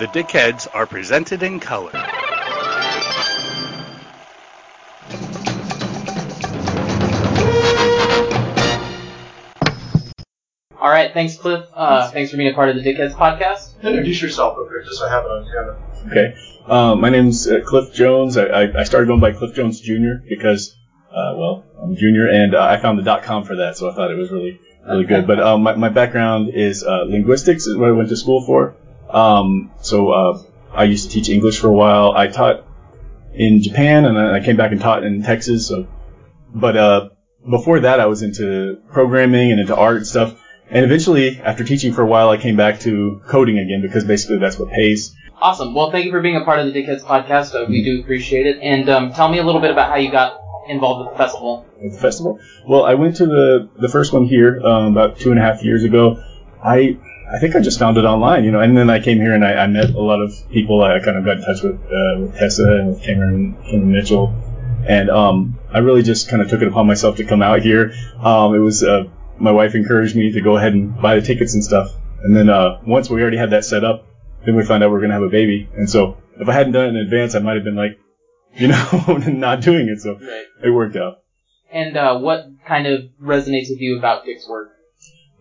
The Dickheads are presented in color. All right, thanks, Cliff. Uh, thanks for being a part of the Dickheads podcast. Introduce yourself real quick, just so I have it on camera. Okay. Uh, my name's uh, Cliff Jones. I, I, I started going by Cliff Jones Jr. because, uh, well, I'm junior, and uh, I found the dot .com for that, so I thought it was really, really good. But um, my, my background is uh, linguistics, is what I went to school for. Um, so uh, I used to teach English for a while. I taught in Japan, and then I came back and taught in Texas. So, but uh, before that, I was into programming and into art and stuff. And eventually, after teaching for a while, I came back to coding again because basically that's what pays. Awesome. Well, thank you for being a part of the Dickheads podcast. Uh, we do appreciate it. And um, tell me a little bit about how you got involved with the festival. the festival. Well, I went to the the first one here um, about two and a half years ago. I I think I just found it online, you know, and then I came here and I, I met a lot of people. I kind of got in touch with uh, with Tessa and with Cameron, Cameron Mitchell, and um, I really just kind of took it upon myself to come out here. Um, it was uh, my wife encouraged me to go ahead and buy the tickets and stuff, and then uh, once we already had that set up, then we found out we were gonna have a baby, and so if I hadn't done it in advance, I might have been like, you know, not doing it. So Right. it worked out. And uh, what kind of resonates with you about Dick's work?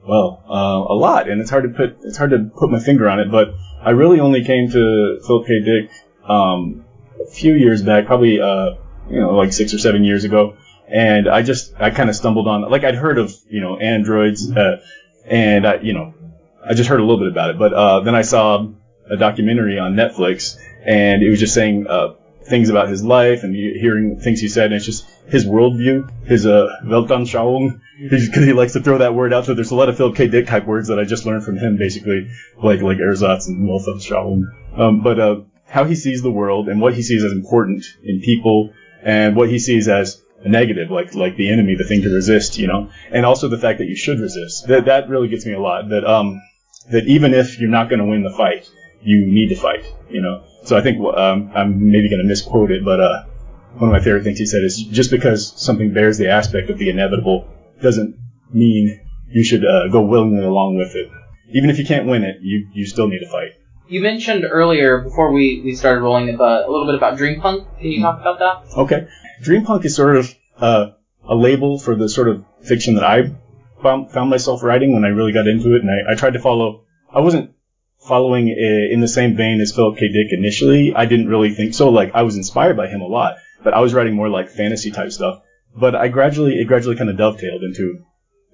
Well, uh, a lot, and it's hard to put it's hard to put my finger on it, but I really only came to Philip K. Dick um, a few years back, probably uh, you know like six or seven years ago, and I just I kind of stumbled on like I'd heard of you know androids, uh, and I, you know I just heard a little bit about it, but uh, then I saw a documentary on Netflix, and it was just saying uh, things about his life and hearing things he said, and it's just his worldview, his uh, Weltanschauung, because he likes to throw that word out. So there's a lot of Philip K. Dick type words that I just learned from him, basically, like like ersatz and Weltanschauung. Um, but uh, how he sees the world and what he sees as important in people, and what he sees as a negative, like like the enemy, the thing to resist, you know, and also the fact that you should resist. That that really gets me a lot. That um that even if you're not going to win the fight, you need to fight, you know. So I think um, I'm maybe going to misquote it, but uh, one of my favorite things he said is just because something bears the aspect of the inevitable doesn't mean you should uh, go willingly along with it. Even if you can't win it, you you still need to fight. You mentioned earlier, before we, we started rolling, uh, a little bit about Dreampunk. Can you talk about that? Okay. Dreampunk is sort of uh, a label for the sort of fiction that I found, found myself writing when I really got into it, and I, I tried to follow. I wasn't following uh, in the same vein as Philip K. Dick initially. I didn't really think so. Like I was inspired by him a lot, but I was writing more like fantasy type stuff. But I gradually, it gradually kind of dovetailed into.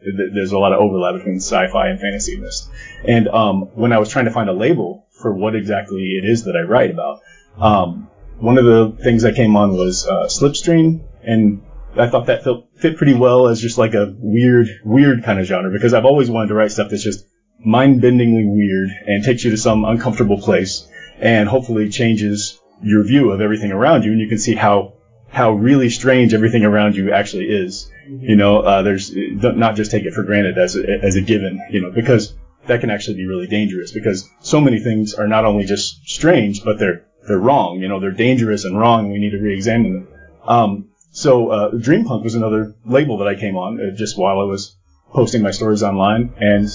th- There's a lot of overlap between sci-fi and fantasy in this. And um, when I was trying to find a label for what exactly it is that I write about, um, one of the things that came on was uh, Slipstream, and I thought that fit pretty well as just like a weird, weird kind of genre because I've always wanted to write stuff that's just mind-bendingly weird and takes you to some uncomfortable place and hopefully changes your view of everything around you, and you can see how how really strange everything around you actually is. You know, uh, there's don't- just take it for granted as a, as a given. You know, because that can actually be really dangerous because so many things are not only just strange, but they're they're wrong. You know, they're dangerous and wrong, and we need to re-examine them. Um, so uh, Dreampunk was another label that I came on uh, just while I was posting my stories online, and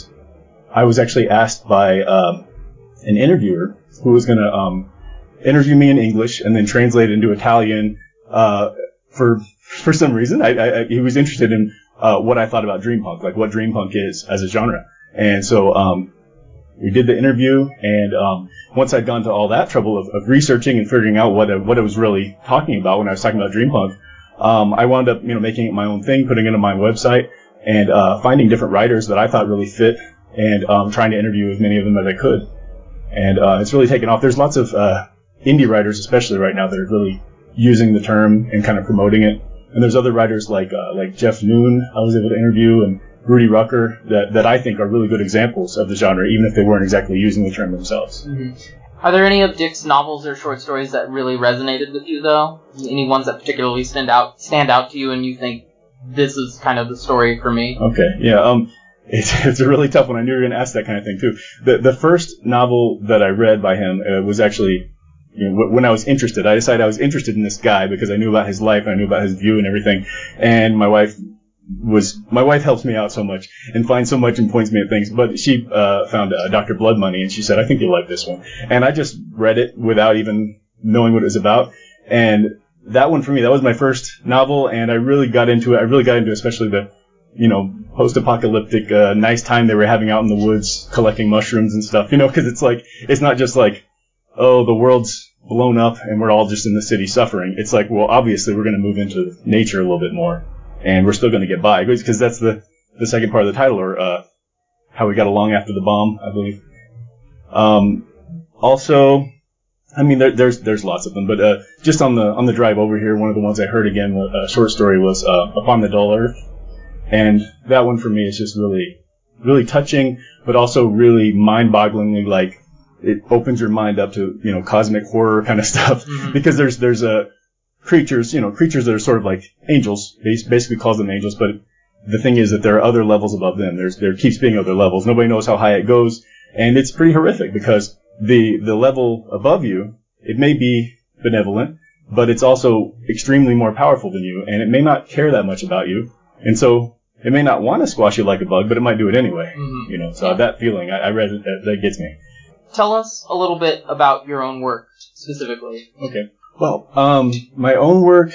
I was actually asked by um, an interviewer who was going to um, interview me in English and then translate it into Italian. Uh, for for some reason, I, I, he was interested in uh, what I thought about dream punk, like what dream punk is as a genre. And so um, we did the interview, and um, once I'd gone to all that trouble of, of researching and figuring out what I, what I was really talking about when I was talking about dreampunk, um, I wound up you know making it my own thing, putting it on my website, and uh, finding different writers that I thought really fit, and um, trying to interview as many of them as I could. And uh, it's really taken off. There's lots of uh, indie writers, especially right now, that are really using the term and kind of promoting it. And there's other writers like uh, like Jeff Noon I was able to interview and Rudy Rucker that, that I think are really good examples of the genre, even if they weren't exactly using the term themselves. Are there any of Dick's novels or short stories that really resonated with you, though? Any ones that particularly stand out stand out to you, and you think this is kind of the story for me? Okay, yeah. Um, it's it's a really tough one. I knew you were going to ask that kind of thing too. The the first novel that I read by him uh, was actually, you know, when I was interested. I decided I was interested in this guy because I knew about his life, I knew about his view and everything. And my wife was my wife helps me out so much and finds so much and points me at things. But she uh, found uh, Dr. Blood Money and she said, "I think you'll like this one." And I just read it without even knowing what it was about. And that one for me, that was my first novel, and I really got into it. I really got into it, especially the, you know, post-apocalyptic, uh, nice time they were having out in the woods collecting mushrooms and stuff. You know, because it's like it's not just like, oh, the world's blown up and we're all just in the city suffering. It's like, well, obviously we're going to move into nature a little bit more, and we're still going to get by because that's the the second part of the title, or uh, how we got along after the bomb, I believe. Um, also, I mean, there, there's there's lots of them, but uh, just on the on the drive over here, one of the ones I heard again, a short story was uh, "Upon the Dull Earth," and that one for me is just really really touching, but also really mind-bogglingly like it opens your mind up to you know cosmic horror kind of stuff Mhm. because there's there's uh, creatures you know creatures that are sort of like angels, basically calls them angels, but the thing is that there are other levels above them. There's there keeps being other levels. Nobody knows how high it goes, and it's pretty horrific because the the level above you it may be benevolent, but it's also extremely more powerful than you, and it may not care that much about you, and so it may not want to squash you like a bug, but it might do it anyway. Mhm. You know, so Yeah. that feeling I, I read it, that, that gets me. Tell us a little bit about your own work specifically. Okay. Well, um, my own work,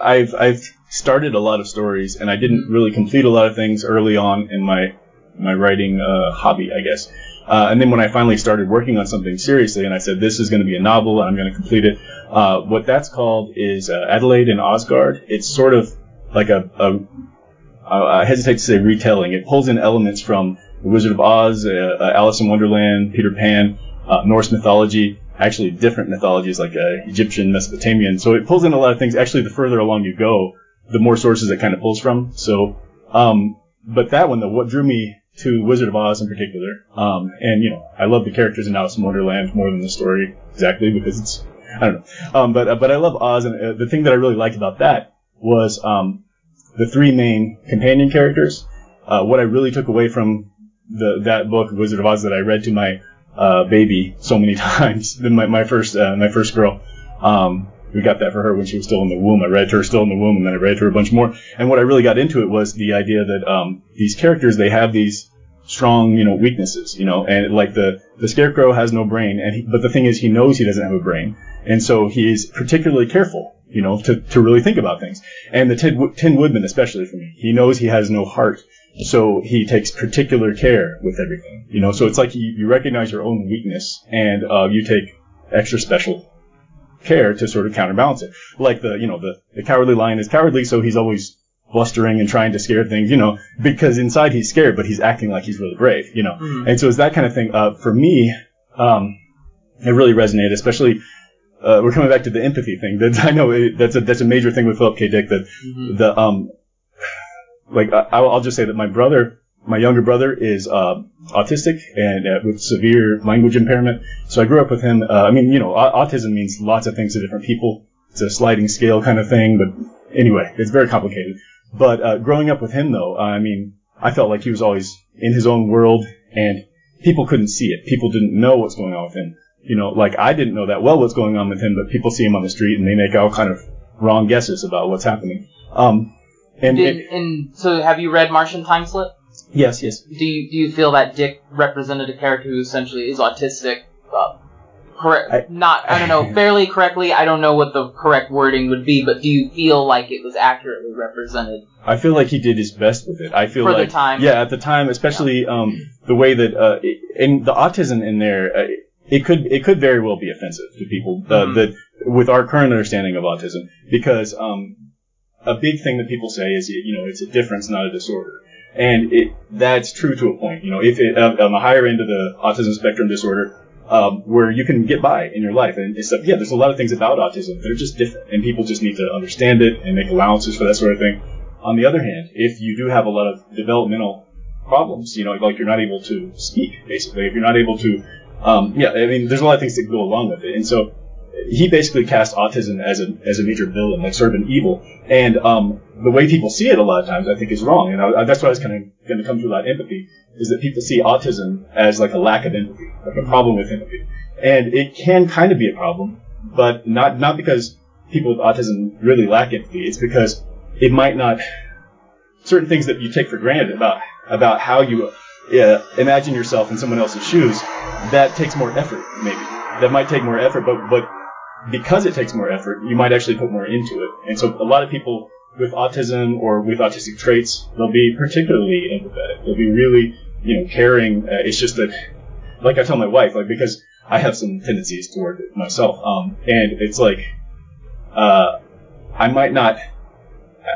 I've I've started a lot of stories, and I didn't really complete a lot of things early on in my my writing uh, hobby, I guess. Uh, and then when I finally started working on something seriously, and I said this is going to be a novel, and I'm going to complete it. Uh, what that's called is uh, Adelaide and Osgard. It's sort of like a, a I hesitate to say retelling. It pulls in elements from The Wizard of Oz, uh, uh, Alice in Wonderland, Peter Pan, uh, Norse mythology, actually different mythologies like uh, Egyptian, Mesopotamian. So it pulls in a lot of things. Actually, the further along you go, the more sources it kind of pulls from. So, um, but that one, though, what drew me to Wizard of Oz in particular, um, and you know, I love the characters in Alice in Wonderland more than the story exactly because it's I don't know, um, but uh, but I love Oz, and uh, the thing that I really liked about that was um, the three main companion characters. Uh, what I really took away from the that book, Wizard of Oz, that I read to my uh, baby so many times, my, my first uh, my first girl. Um, we got that for her when she was still in the womb. I read to her still in the womb, and then I read to her a bunch more. And what I really got into it was the idea that um, these characters they have these strong, you know, weaknesses, you know, and like the the scarecrow has no brain, and he, but the thing is he knows he doesn't have a brain, and so he is particularly careful, you know, to, to really think about things. And the Tin, Tin Woodman, especially for me, he knows he has no heart, so he takes particular care with everything, you know. So it's like you, you recognize your own weakness, and uh, you take extra special care to sort of counterbalance it. Like the, you know, the, the cowardly lion is cowardly, so he's always blustering and trying to scare things, you know, because inside he's scared, but he's acting like he's really brave, you know. Mhm. And so it's that kind of thing. Uh, for me, um, it really resonated, especially. Uh, we're coming back to the empathy thing. That I know it, that's a that's a major thing with Philip K. Dick. That Mhm. the um, like I, I'll I'll just say that my brother, my younger brother, is uh, autistic and uh, with severe language impairment. So I grew up with him. Uh, I mean, you know, au- autism means lots of things to different people. It's a sliding scale kind of thing, but anyway, it's very complicated. But uh, growing up with him, though, I mean, I felt like he was always in his own world, and people couldn't see it. People didn't know what's going on with him. You know, like I didn't know that well what's going on with him, but people see him on the street and they make all kind of wrong guesses about what's happening. Um, and Did, it- and so, have you read Martian Time Slip? yes, yes, Do you do you feel that Dick represented a character who essentially is autistic? Uh, correct? I- not I don't know fairly correctly. I don't know what the correct wording would be, but do you feel like it was accurately represented? I feel like he did his best with it. I feel For the like time. yeah, at the time, especially um, the way that uh, and the autism in there, uh, it could it could very well be offensive to people uh, Mhm. that with our current understanding of autism, because um, a big thing that people say is you know it's a difference, not a disorder, and it that's true to a point. You know, if it uh, on the higher end of the autism spectrum disorder. Um, where you can get by in your life, and it's, yeah, there's a lot of things about autism that are just different, and people just need to understand it and make allowances for that sort of thing. On the other hand, if you do have a lot of developmental problems, you know, like you're not able to speak, basically, if you're not able to, um, yeah, I mean, there's a lot of things that go along with it, and so he basically cast autism as a as a major villain, like sort of an evil, and um, the way people see it a lot of times, I think, is wrong, and I, that's why I was kind of going to come to about empathy, is that people see autism as like a lack of empathy, like a problem with empathy, and it can kind of be a problem, but not not because people with autism really lack empathy, it's because it might not certain things that you take for granted about about how you uh, imagine yourself in someone else's shoes, that takes more effort. Maybe that might take more effort, but but because it takes more effort, you might actually put more into it. And so a lot of people with autism or with autistic traits, they'll be particularly empathetic. They'll be really, you know, caring. Uh, it's just that, like I tell my wife, like because I have some tendencies toward it myself, um, and it's like, uh, I might not.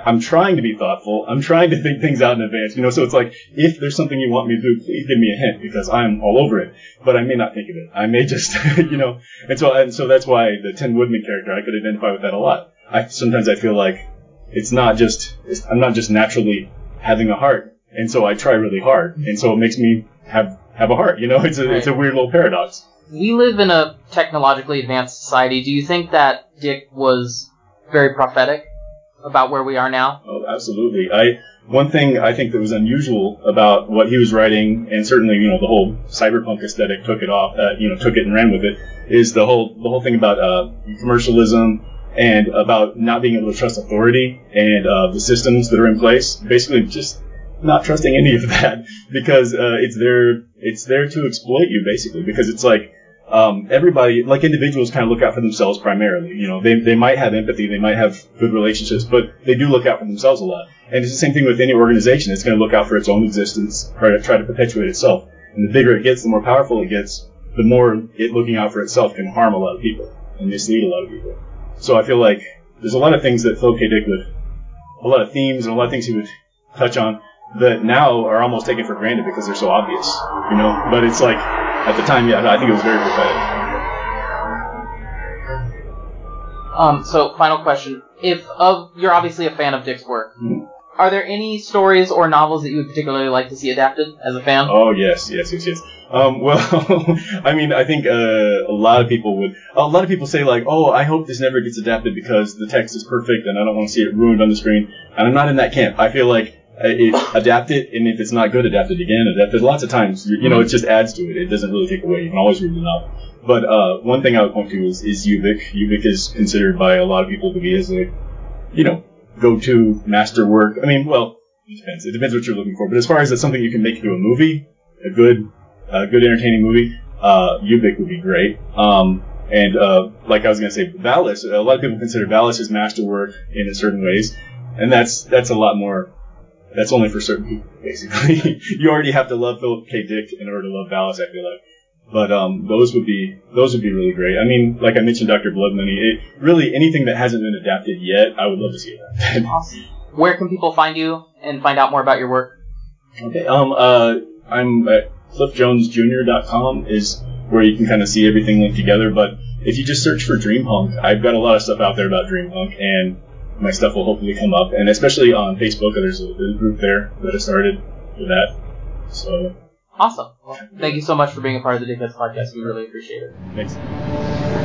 I'm trying to be thoughtful. I'm trying to think things out in advance, you know. So it's like, if there's something you want me to do, please give me a hint because I'm all over it. But I may not think of it. I may just, you know. And so, and so that's why the Tin Woodman character, I could identify with that a lot. I sometimes I feel like it's not just it's, I'm not just naturally having a heart, and so I try really hard, and so it makes me have have a heart. You know, it's a it's a weird little paradox. We live in a technologically advanced society. Do you think that Dick was very prophetic about where we are now? Oh, absolutely. I one thing I think that was unusual about what he was writing, and certainly you know the whole cyberpunk aesthetic took it off, uh, you know, took it and ran with it, is the whole the whole thing about uh, commercialism and about not being able to trust authority and uh, the systems that are in place. Basically, just not trusting any of that because uh, it's there it's there to exploit you basically because it's like um, everybody like individuals kind of look out for themselves primarily you know they, they might have empathy they might have good relationships but they do look out for themselves a lot and it's the same thing with any organization it's going to look out for its own existence try to try to perpetuate itself and the bigger it gets the more powerful it gets the more it looking out for itself can harm a lot of people and mislead a lot of people so I feel like there's a lot of things that Philip K. Dick would, a lot of themes and a lot of things he would touch on that now are almost taken for granted because they're so obvious, you know. But it's like at the time, yeah, I think it was very prophetic. Um, so final question: If of you're obviously a fan of Dick's work, Mhm. are there any stories or novels that you would particularly like to see adapted as a fan? Oh yes, yes, yes, yes. Um, well, I mean, I think uh, a lot of people would. A lot of people say like, "Oh, I hope this never gets adapted because the text is perfect and I don't want to see it ruined on the screen." And I'm not in that camp. I feel like it, adapt it, and if it's not good, adapt it again. Adapt it lots of times. You, you know, it just adds to it. It doesn't really take away. You can always read the novel. But uh, one thing I would point to is, is Ubik. Ubik is considered by a lot of people to be as a, you know, go-to masterwork. I mean, well, it depends. It depends what you're looking for. But as far as it's something you can make into a movie, a good, a good entertaining movie, uh, Ubik would be great. Um, and uh, like I was gonna say, Valis. A lot of people consider Valis as masterwork in certain ways, and that's that's a lot more. That's only for certain people, basically. you already have to love Philip K. Dick in order to love Valis. I feel like. But um, those would be those would be really great. I mean, like I mentioned, Doctor Blood Money. It, really, anything that hasn't been adapted yet, I would love to see it. Awesome. Where can people find you and find out more about your work? Okay. Um. Uh. I'm at cliffjonesjr.com is where you can kind of see everything linked together. But if you just search for Dreampunk, I've got a lot of stuff out there about Dreampunk, and my stuff will hopefully come up. And especially on Facebook, there's a, there's a group there that I started for that. So Awesome. Well, thank you so much for being a part of the Dickheads podcast. We really appreciate it. thanks.